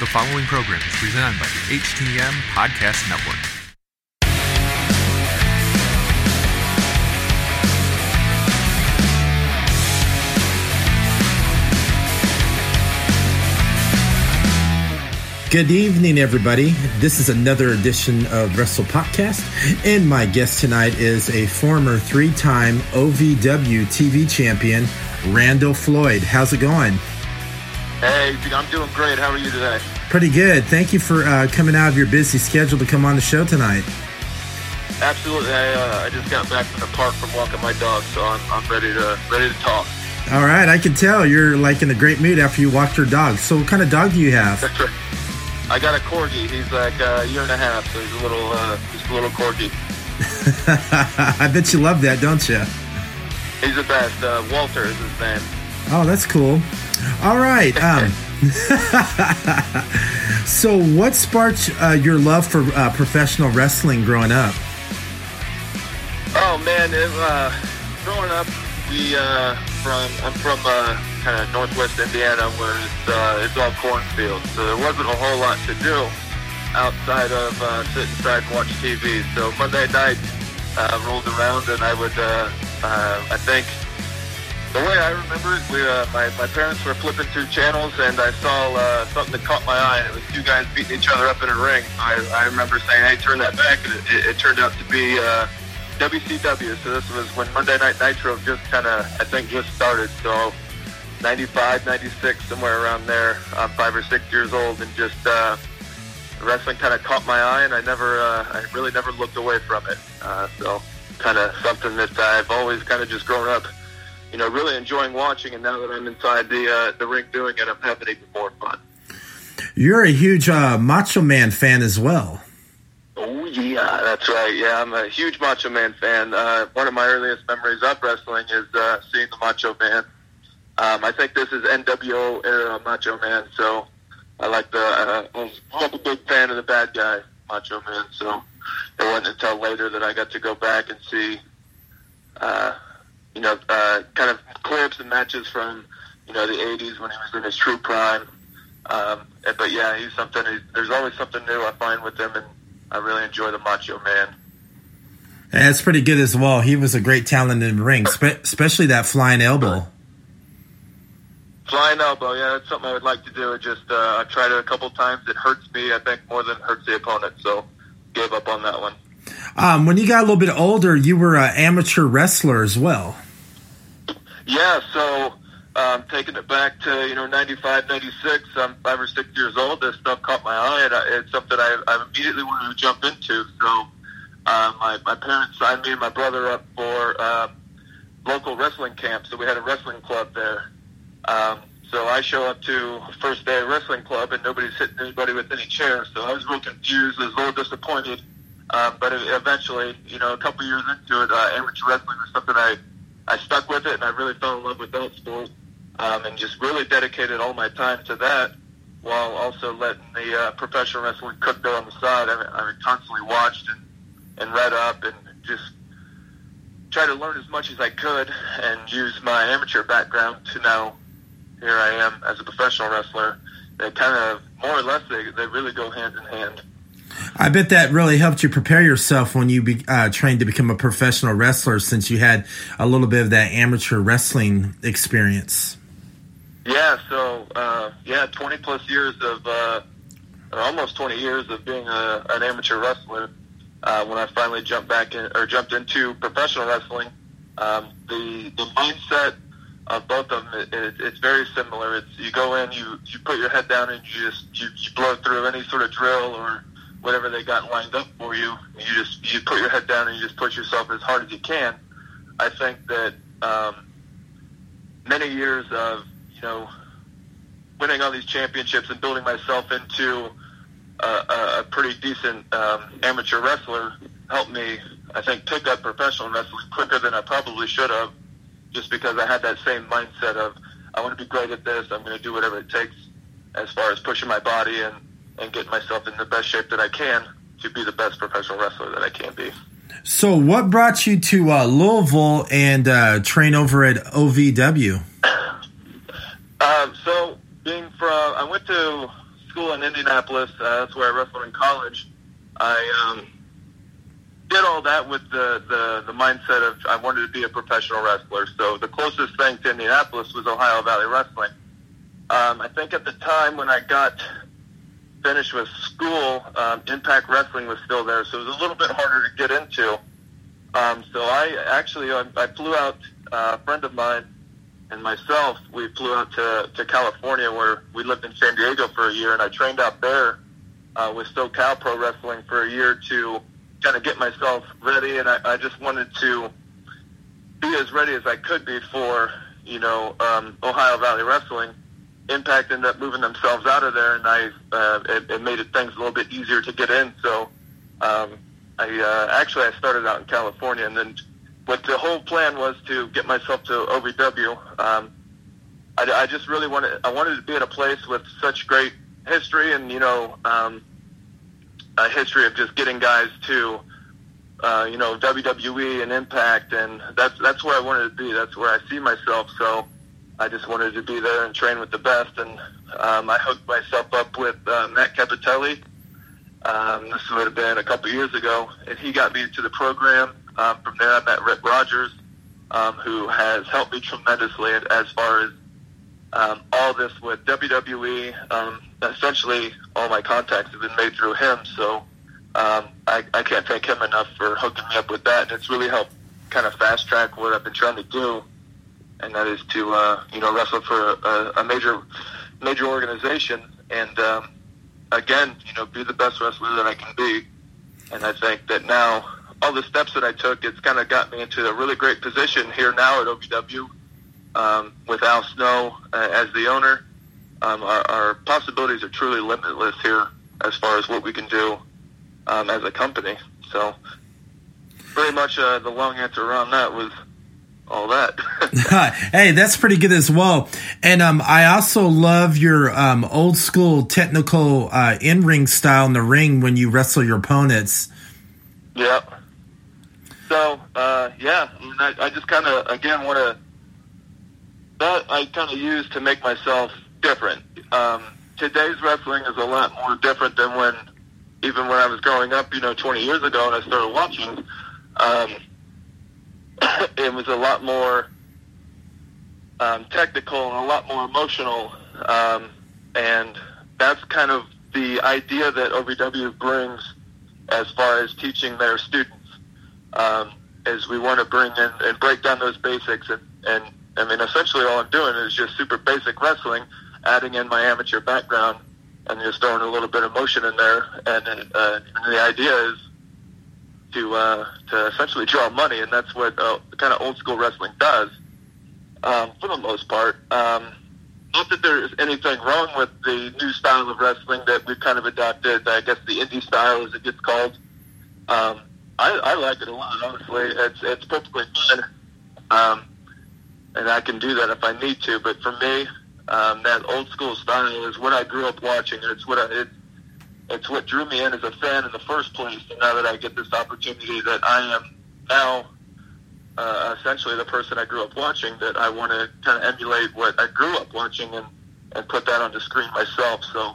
The following program is presented by the HTM Podcast Network. Good evening, everybody. This is another edition of Wrestle Podcast, and my guest tonight is a former three time OVW TV champion, Randall Floyd. How's it going? Hey, I'm doing great. How are you today? Pretty good. Thank you for uh, coming out of your busy schedule to come on the show tonight. Absolutely. I, uh, I just got back from the park from walking my dog, so I'm, I'm ready to ready to talk. All right, I can tell you're like in a great mood after you walked your dog. So, what kind of dog do you have? That's right. I got a corgi. He's like a year and a half, so he's a little, uh, just a little corgi. I bet you love that, don't you? He's the best. Uh, Walter is his name. Oh, that's cool. All right. Um, so, what sparked uh, your love for uh, professional wrestling growing up? Oh man, it, uh, growing up, we uh, from I'm from uh, kind of northwest Indiana, where it's uh, it's all cornfields, so there wasn't a whole lot to do outside of sit inside and watch TV. So Monday night rolled around, and I would I think the way I remember it, we, uh, my, my parents were flipping through channels and I saw uh, something that caught my eye. It was two guys beating each other up in a ring. I, I remember saying, hey, turn that back. And it, it, it turned out to be uh, WCW. So this was when Monday Night Nitro just kind of, I think, just started. So 95, 96, somewhere around there. I'm five or six years old and just uh, wrestling kind of caught my eye and I never, uh, I really never looked away from it. Uh, so kind of something that I've always kind of just grown up you know, really enjoying watching. And now that I'm inside the uh, the ring doing it, I'm having even more fun. You're a huge uh, Macho Man fan as well. Oh yeah, that's right. Yeah, I'm a huge Macho Man fan. Uh, one of my earliest memories of wrestling is uh, seeing the Macho Man. Um, I think this is NWO era Macho Man, so I like the. Uh, I was I'm a big fan of the bad guy Macho Man, so it wasn't until later that I got to go back and see. Uh, you know, uh, kind of clips and matches from, you know, the 80s when he was in his true prime. Um, but yeah, he's something, he, there's always something new I find with him, and I really enjoy the Macho Man. And that's pretty good as well. He was a great talent in the ring, spe- especially that flying elbow. Flying elbow, yeah, that's something I would like to do. It just, uh, I tried it a couple times. It hurts me, I think, more than it hurts the opponent, so gave up on that one. Um, when you got a little bit older, you were an amateur wrestler as well. Yeah, so um, taking it back to you know 95, 96, I'm five or six years old. This stuff caught my eye, and I, it's something I, I immediately wanted to jump into. So uh, my my parents signed me and my brother up for um, local wrestling camp. So we had a wrestling club there. Um, so I show up to first day wrestling club, and nobody's hitting anybody with any chairs. So I was real confused, I was a little disappointed. Um, but eventually, you know, a couple years into it, uh, amateur wrestling was something I, I stuck with it, and I really fell in love with that sport, um, and just really dedicated all my time to that, while also letting the uh, professional wrestling cook there on the side. I, I constantly watched and, and read up, and just try to learn as much as I could, and use my amateur background to now here I am as a professional wrestler. They kind of more or less they they really go hand in hand. I bet that really helped you prepare yourself when you be, uh, trained to become a professional wrestler, since you had a little bit of that amateur wrestling experience. Yeah, so uh, yeah, twenty plus years of, uh, almost twenty years of being a, an amateur wrestler. Uh, when I finally jumped back in, or jumped into professional wrestling, um, the the mindset of both of them it, it, it's very similar. It's you go in, you you put your head down, and you just you, you blow through any sort of drill or whatever they got lined up for you. You just you put your head down and you just push yourself as hard as you can. I think that um, many years of you know winning all these championships and building myself into a, a, pretty decent um, amateur wrestler helped me. I think pick up professional wrestling quicker than I probably should have, just because I had that same mindset of I want to be great at this. I'm going to do whatever it takes as far as pushing my body and and get myself in the best shape that I can to be the best professional wrestler that I can be. So, what brought you to uh, Louisville and uh, train over at OVW? Um, so, being from, I went to school in Indianapolis. Uh, that's where I wrestled in college. I um, did all that with the, the the mindset of I wanted to be a professional wrestler. So the closest thing to Indianapolis was Ohio Valley Wrestling. Um, I think at the time when I got finished with school, um, Impact Wrestling was still there, so it was a little bit harder to get into. Um, so I actually I, I flew out. Uh, a friend of mine and myself, we flew out to, to California where we lived in San Diego for a year, and I trained out there uh, with SoCal Pro Wrestling for a year to kind of get myself ready, and I, I just wanted to be as ready as I could be for you know um, Ohio Valley Wrestling. Impact ended up moving themselves out of there, and I uh, it, it made things a little bit easier to get in. So um, I uh, actually I started out in California, and then what the whole plan was to get myself to OVW. Um, I, I just really wanted I wanted to be at a place with such great history and you know um, a history of just getting guys to uh, you know WWE and Impact, and that's that's where I wanted to be. That's where I see myself. So I just wanted to be there and train with the best, and um, I hooked myself up with uh, Matt Cappotelli. Um, this would have been a couple years ago, and he got me to the program. Um, from there, I met Rip Rogers, um, who has helped me tremendously as far as um, all this with WWE. Um, essentially, all my contacts have been made through him. So um, I, I can't thank him enough for hooking me up with that. And it's really helped kind of fast track what I've been trying to do, and that is to uh, you know wrestle for a, a major major organization and um, again you know be the best wrestler that I can be. And I think that now all the steps that I took, it's kind of got me into a really great position here now at OVW um, with Al Snow uh, as the owner. Um, our, our possibilities are truly limitless here as far as what we can do um, as a company. So, very much uh, the long answer around that was all that. hey, that's pretty good as well. And um, I also love your um, old school technical uh, in ring style in the ring when you wrestle your opponents. Yep. So uh, yeah, I, I just kind of again want to that I kind of use to make myself different. Um, today's wrestling is a lot more different than when even when I was growing up, you know, 20 years ago, and I started watching. Um, it was a lot more um, technical and a lot more emotional, um, and that's kind of the idea that OVW brings as far as teaching their students. Um, is we want to bring in and break down those basics, and, and I mean, essentially all I'm doing is just super basic wrestling, adding in my amateur background and just throwing a little bit of motion in there. And, uh, and the idea is to uh, to essentially draw money, and that's what uh, kind of old school wrestling does um, for the most part. Um, not that there's anything wrong with the new style of wrestling that we've kind of adopted. I guess the indie style, as it gets called. Um, I, I like it a lot. Honestly, it's it's perfectly fun, um, and I can do that if I need to. But for me, um, that old school style is what I grew up watching, and it's what I, it, it's what drew me in as a fan in the first place. And now that I get this opportunity, that I am now uh, essentially the person I grew up watching, that I want to kind of emulate what I grew up watching and and put that on the screen myself. So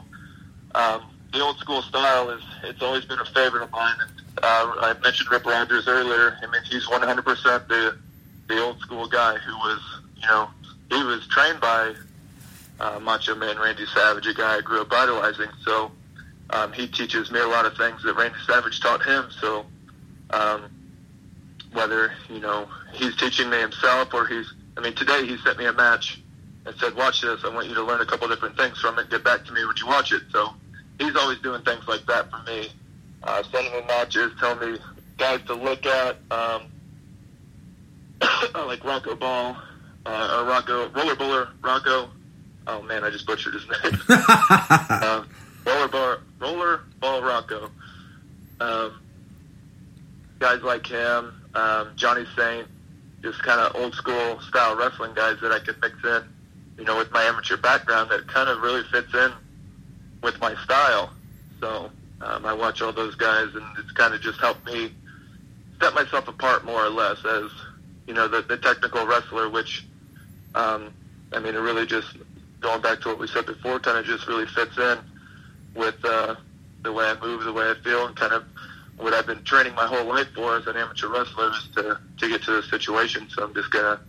um, the old school style is it's always been a favorite of mine. And, uh, I mentioned Rip Rogers earlier. I mean, he's 100% the the old school guy who was, you know, he was trained by uh, Macho Man Randy Savage, a guy I grew up idolizing. So um, he teaches me a lot of things that Randy Savage taught him. So um, whether you know he's teaching me himself or he's, I mean, today he sent me a match and said, "Watch this. I want you to learn a couple different things from it. Get back to me when you watch it." So he's always doing things like that for me. Uh, sending me matches, telling me guys to look at, um, like Rocco Ball, uh, or Rocco Roller Buller Rocco oh man, I just butchered his name. uh, roller ball, roller ball Rocco. Um, guys like him, um, Johnny Saint, just kind of old school style wrestling guys that I could mix in, you know, with my amateur background that kind of really fits in with my style. So um, I watch all those guys, and it's kind of just helped me set myself apart more or less as you know the, the technical wrestler, which um, I mean, it really just going back to what we said before, kind of just really fits in with uh, the way I move, the way I feel, and kind of what I've been training my whole life for as an amateur wrestler is to to get to this situation. So I'm just gonna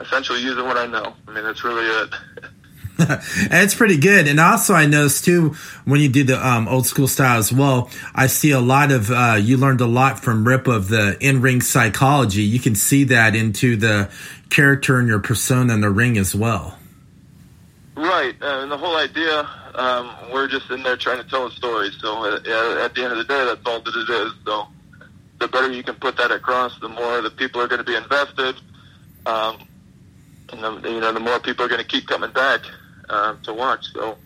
essentially using what I know. I mean, that's really it. it's pretty good. And also, I noticed too when you do the um, old school style as well. I see a lot of uh, you learned a lot from Rip of the in ring psychology. You can see that into the character and your persona in the ring as well. Right, uh, and the whole idea, um, we're just in there trying to tell a story. So uh, at the end of the day, that's all that it is. So the better you can put that across, the more the people are going to be invested. Um, and the, you know, the more people are going to keep coming back uh, to watch. So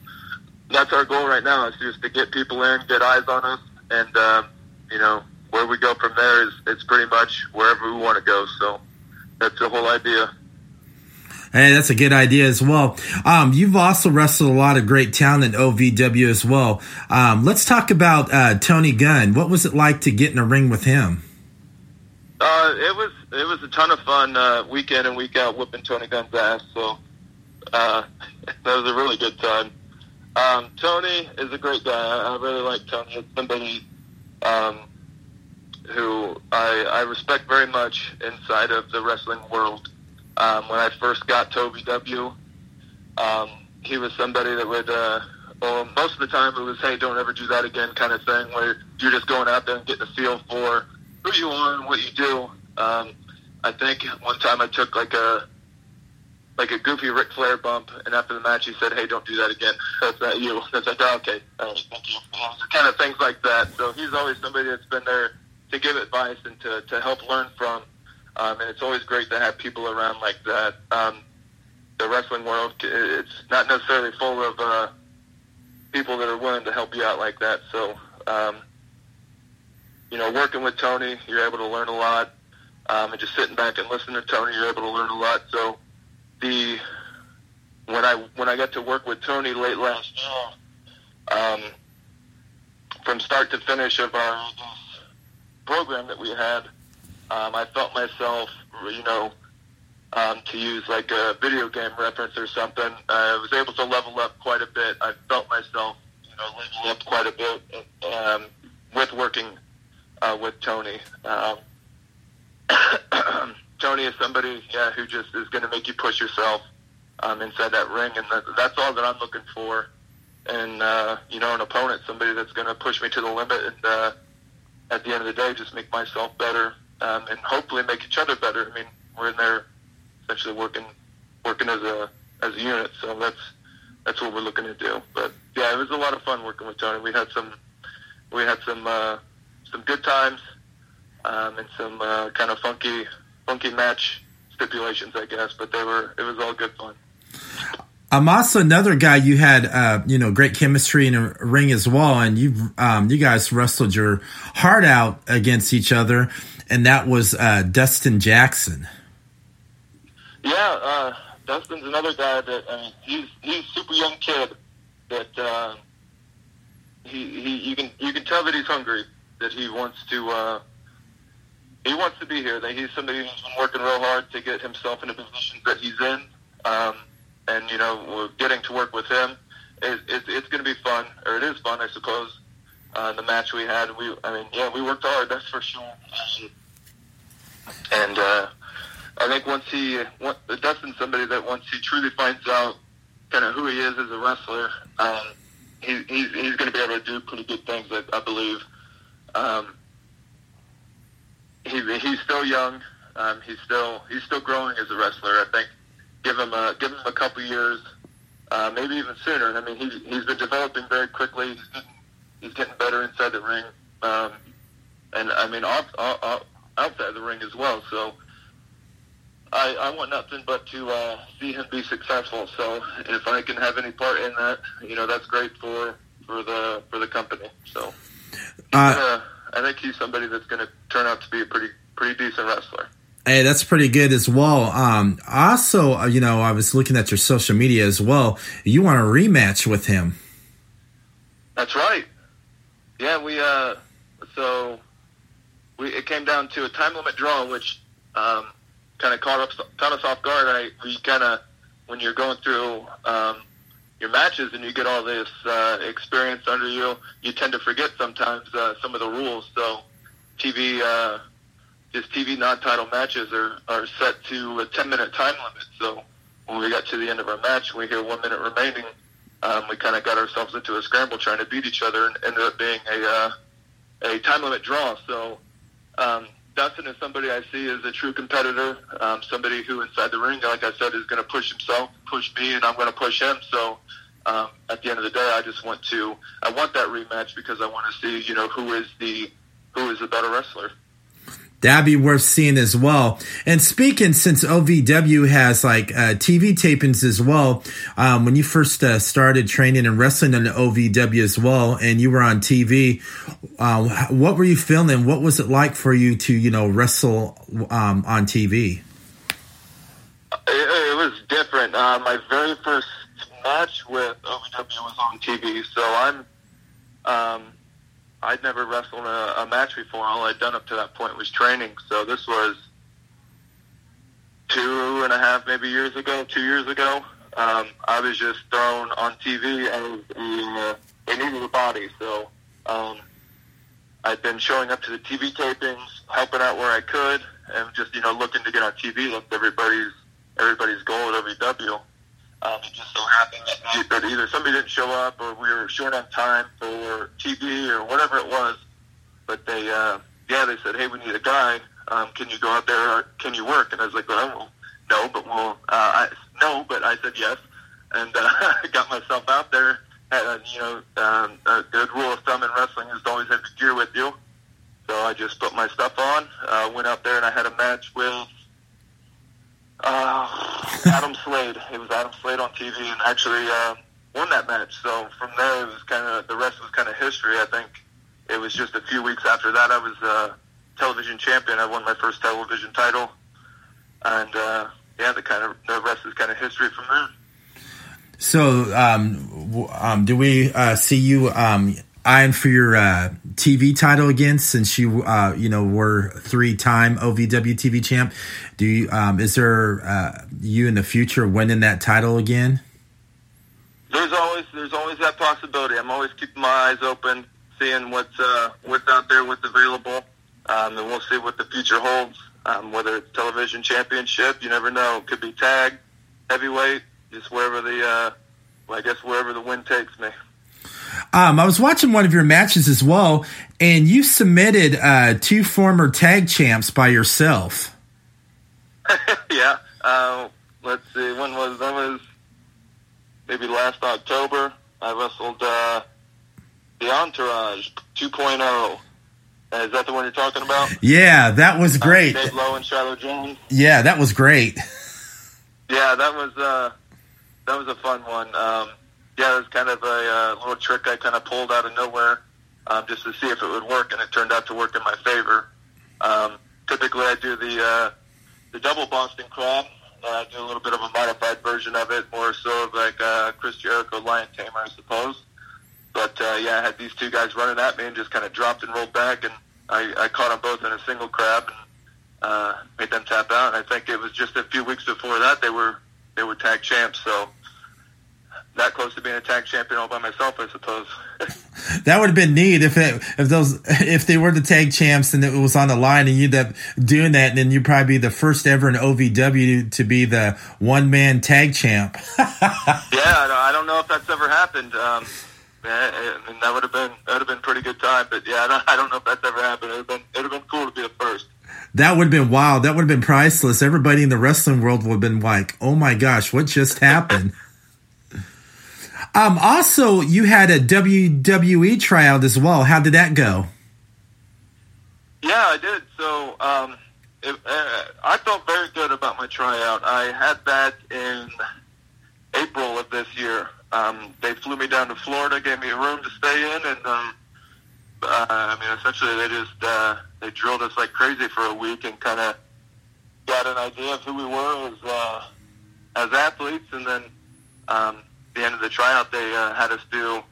that's our goal right now is just to get people in, get eyes on us, and um, you know where we go from there is it's pretty much wherever we want to go. So that's the whole idea. Hey, that's a good idea as well. Um, you've also wrestled a lot of great talent in OVW as well. Um, let's talk about uh, Tony Gunn. What was it like to get in a ring with him? Uh, it was it was a ton of fun uh, week in and week out whooping Tony Gunn's ass. So uh, that was a really good time. Um, Tony is a great guy. I, I really like Tony. It's somebody um, who I, I respect very much inside of the wrestling world. Um, when I first got to OVW, um, he was somebody that would, uh, well, most of the time it was, hey, don't ever do that again kind of thing, where you're just going out there and getting a feel for who you are and what you do. Um, I think one time I took like a like a goofy Ric Flair bump, and after the match he said, "Hey, don't do that again. That's not you." That's like, oh, okay, all right, you. Kind of things like that. So he's always somebody that's been there to give advice and to to help learn from. Um, and it's always great to have people around like that. Um, the wrestling world, it's not necessarily full of uh, people that are willing to help you out like that. So, um, you know, working with Tony, you're able to learn a lot. Um, and just sitting back and listening to Tony, you're able to learn a lot. So, the when I when I got to work with Tony late last year, um, from start to finish of our program that we had, um, I felt myself, you know, um, to use like a video game reference or something. I was able to level up quite a bit. I felt myself, you know, level up quite a bit um, with working uh, with Tony. Um, Tony is somebody, yeah, who just is going to make you push yourself um, inside that ring, and that, that's all that I'm looking for. And uh, you know, an opponent, somebody that's going to push me to the limit, and uh, at the end of the day, just make myself better, um, and hopefully make each other better. I mean, we're in there essentially working, working as a as a unit, so that's that's what we're looking to do. But yeah, it was a lot of fun working with Tony. We had some we had some uh, some good times um, and some uh, kind of funky funky match stipulations, I guess. But they were it was all good fun. I'm also another guy you had, uh, you know, great chemistry in a ring as well, and you, um, you guys wrestled your heart out against each other, and that was uh, Dustin Jackson. Yeah, uh, Dustin's another guy that I mean, he's he's a super young kid that uh, he he you can you can tell that he's hungry, that he wants to uh, he wants to be here. That he's somebody who's been working real hard to get himself in the position that he's in. Um, and you know, we're getting to work with him. It, it, it's going to be fun, or it is fun, I suppose. Uh, the match we had, we, I mean, yeah, we worked hard, that's for sure. And uh, I think once he, once, Dustin's somebody that once he truly finds out kind of who he is as a wrestler, um, he, he's, he's going to be able to do pretty good things, I, I believe. Um, he, he's still young. Um, he's still he's still growing as a wrestler. I think give him a give him a couple years, uh, maybe even sooner. I mean, he's he's been developing very quickly. He's getting, he's getting better inside the ring, um, and I mean off, off, outside the ring as well. So I, I want nothing but to uh, see him be successful. So if I can have any part in that, you know, that's great for for the for the company. So uh, uh, I think he's somebody that's going to turn out to be a pretty pretty decent wrestler. Hey, that's pretty good as well. Um, also, uh, you know, I was looking at your social media as well. You want a rematch with him? That's right. Yeah, we uh, so we it came down to a time limit draw, which um, kind of caught up caught us off guard. I we kind of when you're going through um, your matches and you get all this uh, experience under you, you tend to forget sometimes uh, some of the rules. So TV, uh, just TV non-title matches are, are set to a 10-minute time limit. So when we got to the end of our match, we hear one minute remaining. Um, we kind of got ourselves into a scramble trying to beat each other, and ended up being a uh, a time limit draw. So um, Dustin is somebody I see as a true competitor, um, somebody who inside the ring, like I said, is going to push himself, push me, and I'm going to push him. So um, at the end of the day, I just want to I want that rematch because I want to see you know who is the who is the better wrestler. That'd be worth seeing as well. And speaking, since OVW has like uh, TV tapings as well, um, when you first uh, started training and wrestling on the OVW as well, and you were on TV, uh, what were you feeling? What was it like for you to, you know, wrestle um, on TV? It, it was different. Uh, my very first match with OVW was on TV, so I'm. Um, I'd never wrestled a, a match before. All I'd done up to that point was training. So this was two and a half, maybe years ago, two years ago. Um, I was just thrown on TV as they needed a body. So um, I'd been showing up to the TV tapings, helping out where I could, and just you know looking to get on TV. That's everybody's everybody's goal at OVW. Um, it just so happened that night that either somebody didn't show up or we were short on time for TV or whatever it was. But they, uh, yeah, they said, hey, we need a guy. Um, can you go out there? Or can you work? And I was like, well, no, but we'll, uh, I, no, but I said yes. And uh, I got myself out there. Had you know, um, a good rule of thumb in wrestling is to always have your gear with you. So I just put my stuff on, uh, went out there, and I had a match with uh, Adam Slade. It was Adam Slade on TV, and actually uh, won that match. So from there, it was kind of the rest was kind of history. I think it was just a few weeks after that I was uh, television champion. I won my first television title, and uh, yeah, the kind of the rest is kind of history from there. So, um, um, do we uh, see you um, eyeing for your uh, TV title again, since you uh, you know were three time OVW TV champ. Do you um, is there uh, you in the future winning that title again? There's always there's always that possibility. I'm always keeping my eyes open, seeing what's uh, what's out there, what's available, um, and we'll see what the future holds. Um, whether it's television championship, you never know. It could be tag, heavyweight, just wherever the uh, well, I guess wherever the wind takes me. Um, I was watching one of your matches as well, and you submitted uh, two former tag champs by yourself. yeah. Uh, let's see. When was that? Was maybe last October. I wrestled uh, the Entourage 2.0. Uh, is that the one you're talking about? Yeah, that was great. Uh, Dave Lowe and Shiloh Jones. Yeah, that was great. Yeah, that was uh, that was a fun one. Um, yeah, it was kind of a uh, little trick I kind of pulled out of nowhere um, just to see if it would work, and it turned out to work in my favor. Um, typically, I do the uh, the double Boston Crab. Uh, I do a little bit of a modified version of it, more so of like uh, Chris Jericho Lion Tamer, I suppose. But uh, yeah, I had these two guys running at me and just kind of dropped and rolled back, and I, I caught them both in a single crab and uh, made them tap out. And I think it was just a few weeks before that they were they were tag champs. So that close to being a tag champion all by myself, I suppose. that would have been neat if it if those if they were the tag champs and it was on the line and you'd up doing that, and then you'd probably be the first ever in OVW to be the one man tag champ. yeah, I don't know if that's ever happened. Um, and that would have been that would have been pretty good time. But yeah, I don't, I don't know if that's ever happened. It would have been it would have been cool to be the first. That would have been wild. That would have been priceless. Everybody in the wrestling world would have been like, "Oh my gosh, what just happened?" Um, also, you had a WWE tryout as well. How did that go? Yeah, I did. So um, it, uh, I felt very good about my tryout. I had that in April of this year. Um, they flew me down to Florida, gave me a room to stay in, and um, uh, I mean, essentially they just uh, they drilled us like crazy for a week and kind of got an idea of who we were as uh, as athletes, and then um, the end of the tryout, they uh, had us do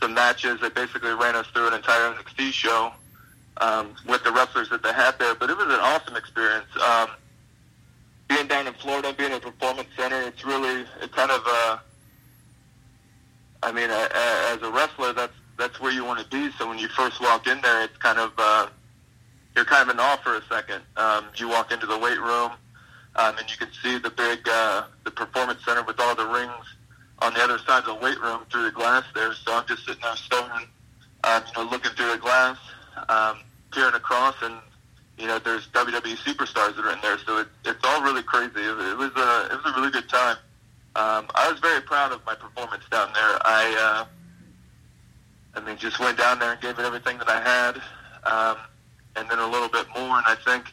some matches. They basically ran us through an entire NXT show um, with the wrestlers that they had there. But it was an awesome experience. Um, being down in Florida, being a performance center, it's really it kind of uh, I mean, uh, as a wrestler, that's that's where you want to be. So when you first walk in there, it's kind of uh, you're kind of in awe for a second. Um, you walk into the weight room, um, and you can see the big uh, the performance center with all the rings on the other side of the weight room through the glass there. So I'm just sitting there staring, um, you know, looking through the glass, um, peering across, and you know, there's WWE superstars that are in there. So it, it's all really crazy. It, it was a it was a really good time. Um, I was very proud of my performance down there. I uh, I mean, just went down there and gave it everything that I had, um, and then a little bit more. And I think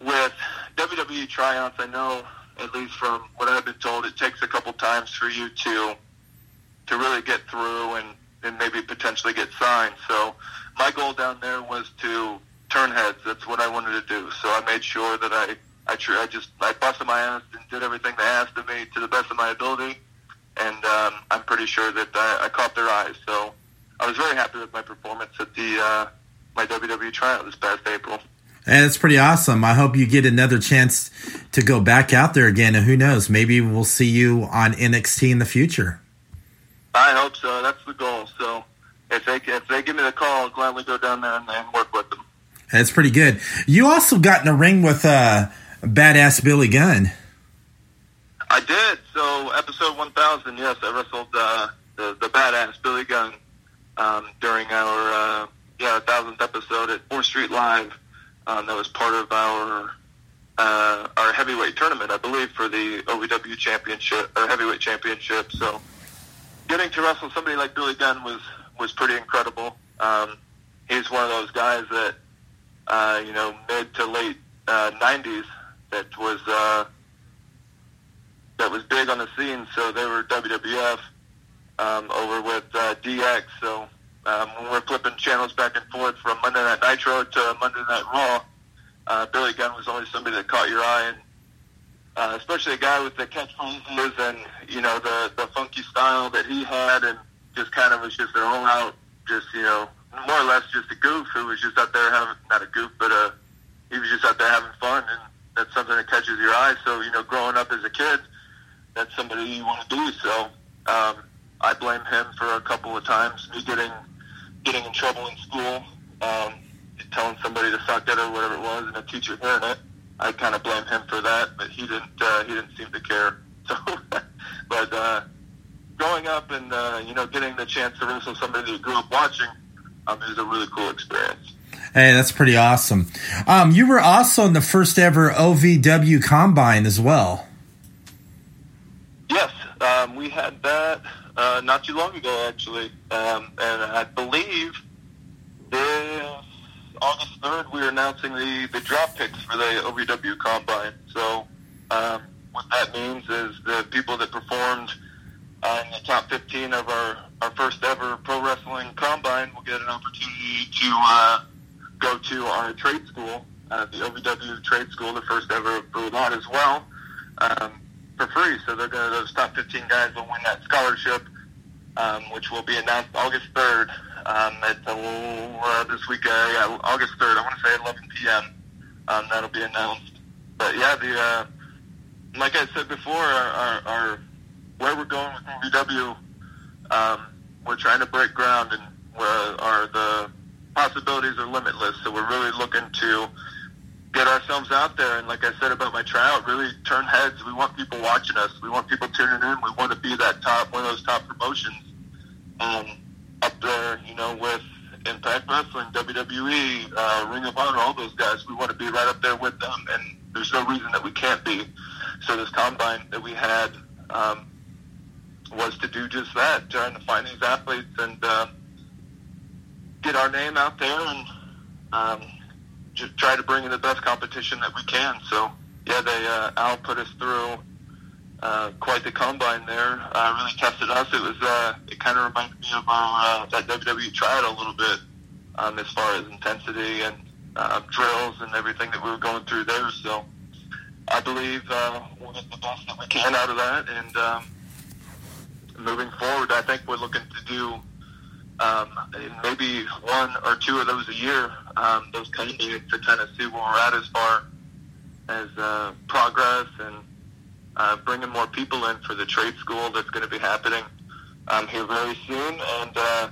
with WWE tryouts, I know at least from what I've been told, it takes a couple times for you to to really get through and, and maybe potentially get signed. So my goal down there was to turn heads. That's what I wanted to do. So I made sure that I I, tr- I just I busted my ass and did everything they asked of me to the best of my ability, and um, I'm pretty sure that I, I caught their eyes. So I was very happy with my performance at the uh, my WWE tryout this past April. And it's pretty awesome. I hope you get another chance to go back out there again. And who knows, maybe we'll see you on NXT in the future. I hope so. That's the goal. So if they if they give me the call, I'll gladly go down there and, and work with them. That's pretty good. You also got in a ring with uh, badass Billy Gunn. I did. So episode 1000, yes, I wrestled uh, the the badass Billy Gunn um, during our uh, yeah thousandth episode at Fourth Street Live. Um, that was part of our uh, our heavyweight tournament, I believe, for the OVW championship or heavyweight championship. So getting to wrestle somebody like Billy Gunn was was pretty incredible. Um, he's one of those guys that uh, you know mid to late uh, 90s that was uh, that was big on the scene. So they were WWF um, over with uh, DX. So um, when we're flipping channels back and forth from Monday Night Nitro to Monday Night Raw, uh, Billy Gunn was always somebody that caught your eye, and uh, especially a guy with the catchphrases and you know the the funky style that he had, and just kind of was just an all out, just you know more or less just a goof who was just out there having not a goof, but a he was just out there having fun, and that's something that catches your eye. So you know, growing up as a kid, that's somebody you want to be. So um, I blame him for a couple of times me getting getting in trouble in school, um, telling somebody to suck it or whatever it was, and a teacher hearing it. I kind of blame him for that, but he didn't. Uh, he didn't seem to care. So, but uh, growing up and uh, you know getting the chance to wrestle somebody that you grew up watching, um, is a really cool experience. Hey, that's pretty awesome. Um, you were also in the first ever OVW Combine as well. Yes, um, we had that uh, not too long ago, actually, um, and I believe this August third we are announcing the the drop picks for the OVW Combine. So um, what that means is the people that performed uh, in the top 15 of our, our first ever pro wrestling combine will get an opportunity to uh, go to our trade school, uh, the OVW trade school, the first ever that as well, um, for free. So they're going to, those top 15 guys will win that scholarship, um, which will be announced August 3rd. Um, at the, uh, this week, uh, yeah, August 3rd, I want to say 11 p.m. Um, that'll be announced. But yeah, the, uh, like I said before, our, our, our where we're going with OVW, um, we're trying to break ground and where are the possibilities are limitless. So we're really looking to get ourselves out there. And like I said about my tryout, really turn heads. We want people watching us. We want people tuning in. We want to be that top, one of those top promotions um, up there, you know, with Impact Wrestling, WWE, uh, Ring of Honor, all those guys. We want to be right up there with them. And there's no reason that we can't be. So this combine that we had um, was to do just that, trying to find these athletes and uh, get our name out there and um, just try to bring in the best competition that we can. So yeah, they uh, Al put us through uh, quite the combine there. Uh, really tested us. It was uh, it kind of reminded me of our uh, that WWE tryout a little bit um, as far as intensity and uh, drills and everything that we were going through there. So I believe uh, we'll get the best that we can out of that. And um, moving forward, I think we're looking to do um, maybe one or two of those a year, um, those kind of meetings to kind of see where we're at as far as uh, progress and uh, bringing more people in for the trade school that's going to be happening um, here very soon, and uh,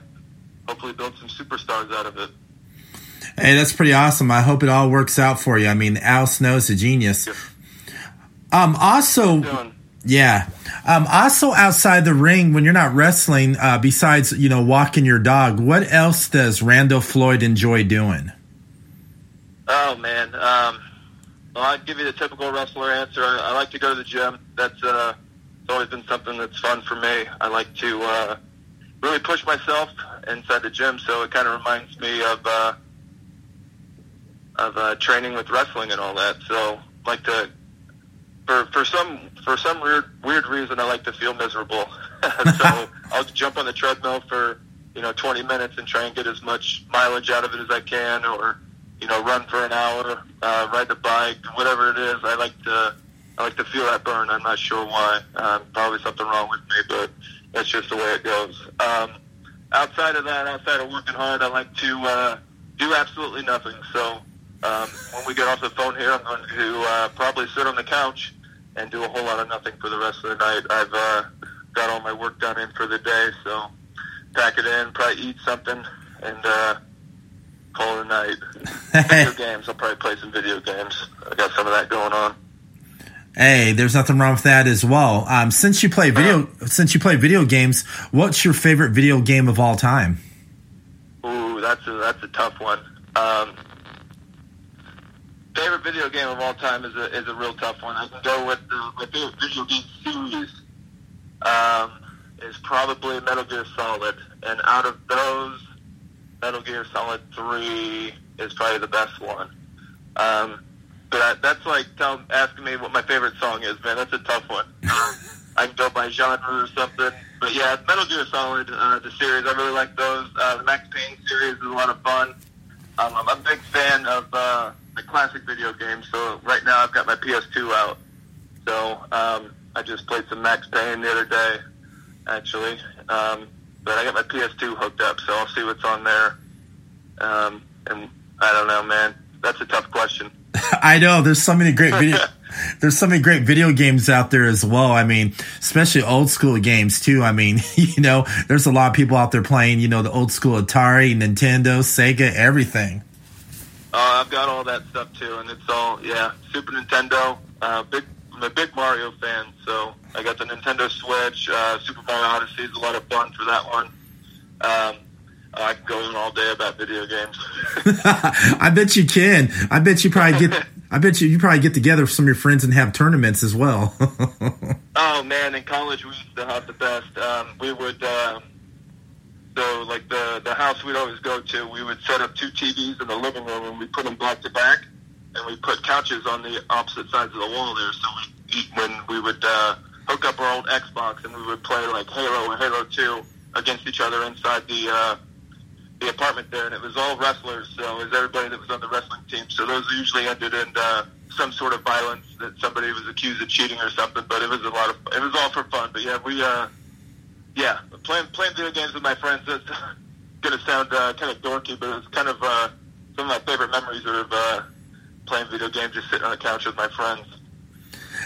hopefully build some superstars out of it. Hey, that's pretty awesome. I hope it all works out for you. I mean, Al Snow's a genius. Um, also, yeah. Um, also outside the ring, when you're not wrestling, uh, besides you know walking your dog, what else does Randall Floyd enjoy doing? Oh man, um, well, I'd give you the typical wrestler answer. I, I like to go to the gym. That's uh, it's always been something that's fun for me. I like to uh, really push myself inside the gym, so it kind of reminds me of uh, of uh, training with wrestling and all that. So, like to for for some for some weird weird reason, I like to feel miserable. so I'll jump on the treadmill for you know 20 minutes and try and get as much mileage out of it as I can, or you know run for an hour, uh, ride the bike, whatever it is. I like to I like to feel that burn. I'm not sure why. Um, probably something wrong with me, but that's just the way it goes. Um, outside of that, outside of working hard, I like to uh, do absolutely nothing. So um, when we get off the phone here, I'm going to uh, probably sit on the couch and do a whole lot of nothing for the rest of the night. I've uh, got all my work done in for the day, so pack it in, probably eat something, and uh, call it a night. video games. I'll probably play some video games. I got some of that going on. Hey, there's nothing wrong with that as well. Um, since you play video, since you play video games, what's your favorite video game of all time? Ooh, that's a that's a tough one. Um, favorite video game of all time is a is a real tough one. I can go with the, my favorite video game series. Um, is probably Metal Gear Solid, and out of those, Metal Gear Solid Three is probably the best one. Um, but that's like tell, asking me what my favorite song is, man. That's a tough one. I can go by genre or something. But yeah, Metal Gear Solid, uh, the series, I really like those. Uh, the Max Payne series is a lot of fun. Um, I'm a big fan of uh, the classic video games. So right now I've got my PS2 out. So um, I just played some Max Payne the other day, actually. Um, but I got my PS2 hooked up, so I'll see what's on there. Um, and I don't know, man. That's a tough question. I know there's so many great video there's so many great video games out there as well. I mean, especially old school games too. I mean, you know, there's a lot of people out there playing, you know, the old school Atari, Nintendo, Sega, everything. Oh, I've got all that stuff too, and it's all yeah, Super Nintendo. Uh, big, I'm a big Mario fan, so I got the Nintendo Switch. Uh, Super Mario Odyssey is a lot of fun for that one. Um, I can go on all day about video games. I bet you can. I bet you probably get. I bet you you probably get together with some of your friends and have tournaments as well. oh man, in college we used to have the best. Um, we would. Um, so like the the house we'd always go to, we would set up two TVs in the living room and we put them back to back, and we put couches on the opposite sides of the wall there. So we eat when we would uh, hook up our old Xbox and we would play like Halo or Halo Two against each other inside the. Uh, the apartment there, and it was all wrestlers. So it was everybody that was on the wrestling team. So those usually ended in uh, some sort of violence that somebody was accused of cheating or something. But it was a lot of it was all for fun. But yeah, we uh, yeah playing playing video games with my friends. That's gonna sound uh, kind of dorky, but it was kind of uh, some of my favorite memories are of uh, playing video games, just sitting on the couch with my friends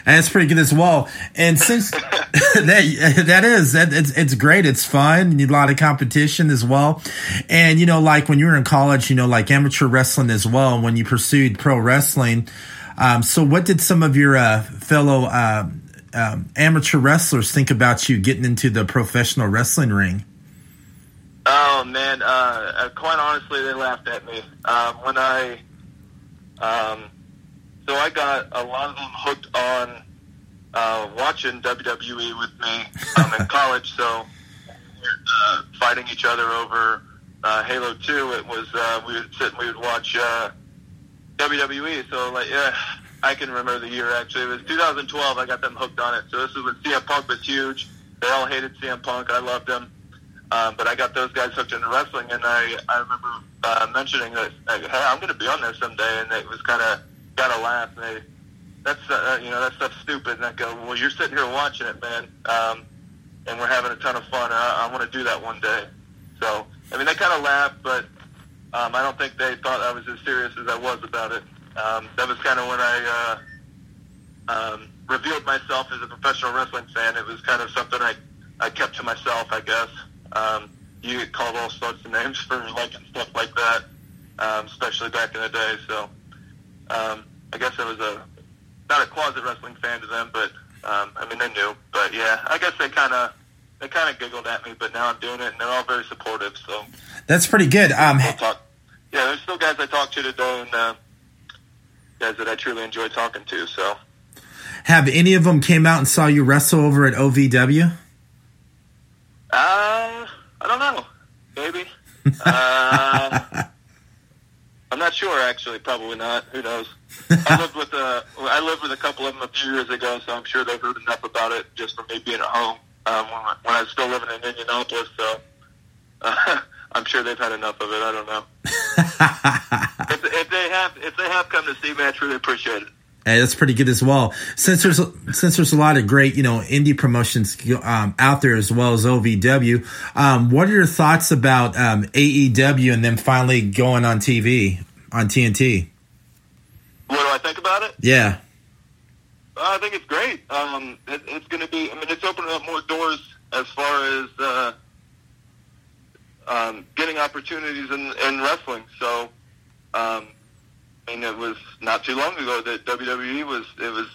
and it's pretty good as well. And since that that is that it's it's great, it's fun. You need a lot of competition as well. And you know, like when you were in college, you know, like amateur wrestling as well. When you pursued pro wrestling, um, so what did some of your uh, fellow uh, um, amateur wrestlers think about you getting into the professional wrestling ring? Oh man, uh, uh quite honestly, they laughed at me um, when I. Um, so I got a lot of them hooked on uh, watching WWE with me um, in college. So uh, fighting each other over uh, Halo Two, it was uh, we would sit and we would watch uh, WWE. So like yeah, I can remember the year actually. It was 2012. I got them hooked on it. So this was when CM Punk was huge. They all hated CM Punk. I loved him. Um, but I got those guys hooked into wrestling, and I I remember uh, mentioning that like, hey, I'm going to be on there someday, and it was kind of got a laugh. And they, that's uh, you know that stuff's stupid. And I go, well, you're sitting here watching it, man, um, and we're having a ton of fun. I, I want to do that one day. So I mean, they kind of laughed, but um, I don't think they thought I was as serious as I was about it. Um, that was kind of when I uh, um, revealed myself as a professional wrestling fan. It was kind of something I I kept to myself, I guess. Um, you get called all sorts of names for liking stuff like that, um, especially back in the day. So um, I guess I was a not a closet wrestling fan to them, but um, I mean they knew. But yeah, I guess they kind of they kind of giggled at me, but now I'm doing it, and they're all very supportive. So that's pretty good. Um, talk, yeah, there's still guys I talk to today, and uh, guys that I truly enjoy talking to. So have any of them came out and saw you wrestle over at OVW? Uh, I don't know. Maybe. uh, I'm not sure. Actually, probably not. Who knows? I lived with a I lived with a couple of them a few years ago, so I'm sure they've heard enough about it just from me being at home um, when, I, when I was still living in Indianapolis. So uh, I'm sure they've had enough of it. I don't know. if, if they have if they have come to see me, I truly appreciate it. Hey, that's pretty good as well. Since there's since there's a lot of great you know indie promotions um, out there as well as OVW, um, what are your thoughts about um, AEW and them finally going on TV on TNT? What do I think about it? Yeah, I think it's great. Um, it, it's going to be. I mean, it's opening up more doors as far as uh, um, getting opportunities in, in wrestling. So. Um, I mean, it was not too long ago that WWE was it was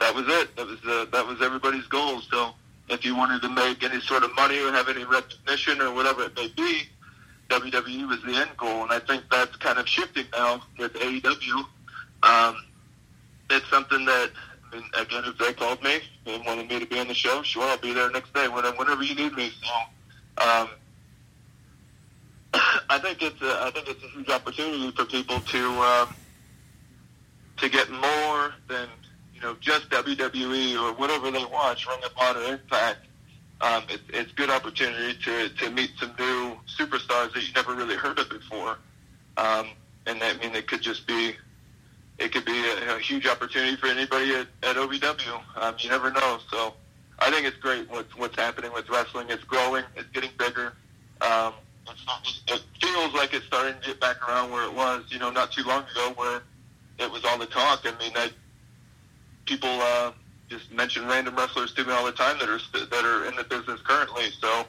that was it. That was uh, that was everybody's goal. So if you wanted to make any sort of money or have any recognition or whatever it may be, WWE was the end goal. And I think that's kind of shifting now with AEW. Um, it's something that, I mean, again, if they called me and wanted me to be on the show, sure, I'll be there next day whenever, whenever you need me. So, um, think it's a, I think it's a huge opportunity for people to um, to get more than you know just WWE or whatever they watch, Ring of Honor, Impact. Um, it, it's good opportunity to to meet some new superstars that you never really heard of before, um, and that I mean it could just be it could be a, a huge opportunity for anybody at, at OVW. Um, you never know, so. I think it's great what's what's happening with wrestling. It's growing. It's getting bigger. Um, it feels like it's starting to get back around where it was, you know, not too long ago, where it was all the talk. I mean, I, people uh, just mention random wrestlers to me all the time that are that are in the business currently, so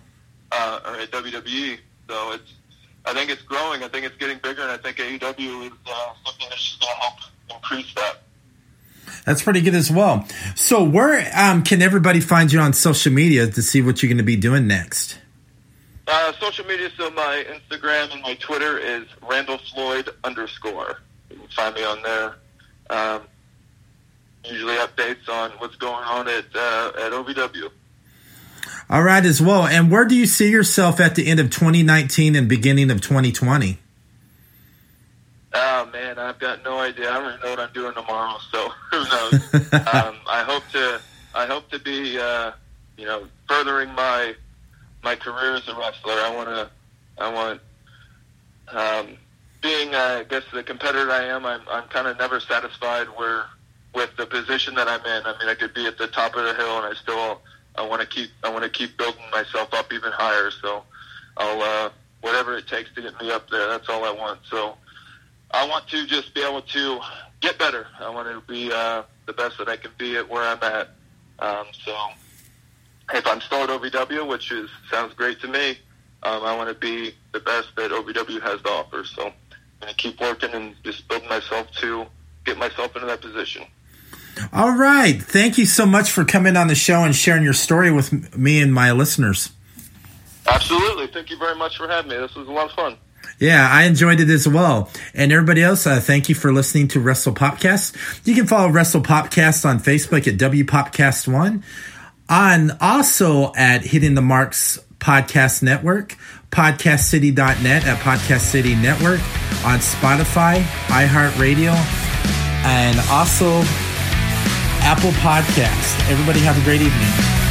uh, or at WWE. So it's, I think it's growing. I think it's getting bigger, and I think AEW is uh, something that's just going to help increase that. That's pretty good as well. So, where um, can everybody find you on social media to see what you're going to be doing next? Uh, social media, so my Instagram and my Twitter is Randall Floyd underscore. You can find me on there. Um, usually updates on what's going on at uh, at OVW. All right, as well. And where do you see yourself at the end of 2019 and beginning of 2020? Oh man, I've got no idea. I don't even know what I'm doing tomorrow, so who knows? um, I hope to I hope to be uh, you know furthering my my career as a wrestler. I want to, I want, um, being, uh, I guess, the competitor I am, I'm, I'm kind of never satisfied where, with the position that I'm in. I mean, I could be at the top of the hill, and I still, I want to keep, I want to keep building myself up even higher. So, I'll, uh, whatever it takes to get me up there. That's all I want. So, I want to just be able to get better. I want to be uh, the best that I can be at where I'm at. Um, so if I'm still at OVW, which is sounds great to me, um, I want to be the best that OVW has to offer. So I'm going to keep working and just build myself to get myself into that position. All right. Thank you so much for coming on the show and sharing your story with me and my listeners. Absolutely. Thank you very much for having me. This was a lot of fun. Yeah, I enjoyed it as well. And everybody else, uh, thank you for listening to Wrestle Popcast. You can follow Wrestle Popcast on Facebook at WPopcast1 on also at Hitting the Marks Podcast Network, podcastcity.net at Podcast City Network, on Spotify, iHeartRadio, and also Apple Podcast. Everybody have a great evening.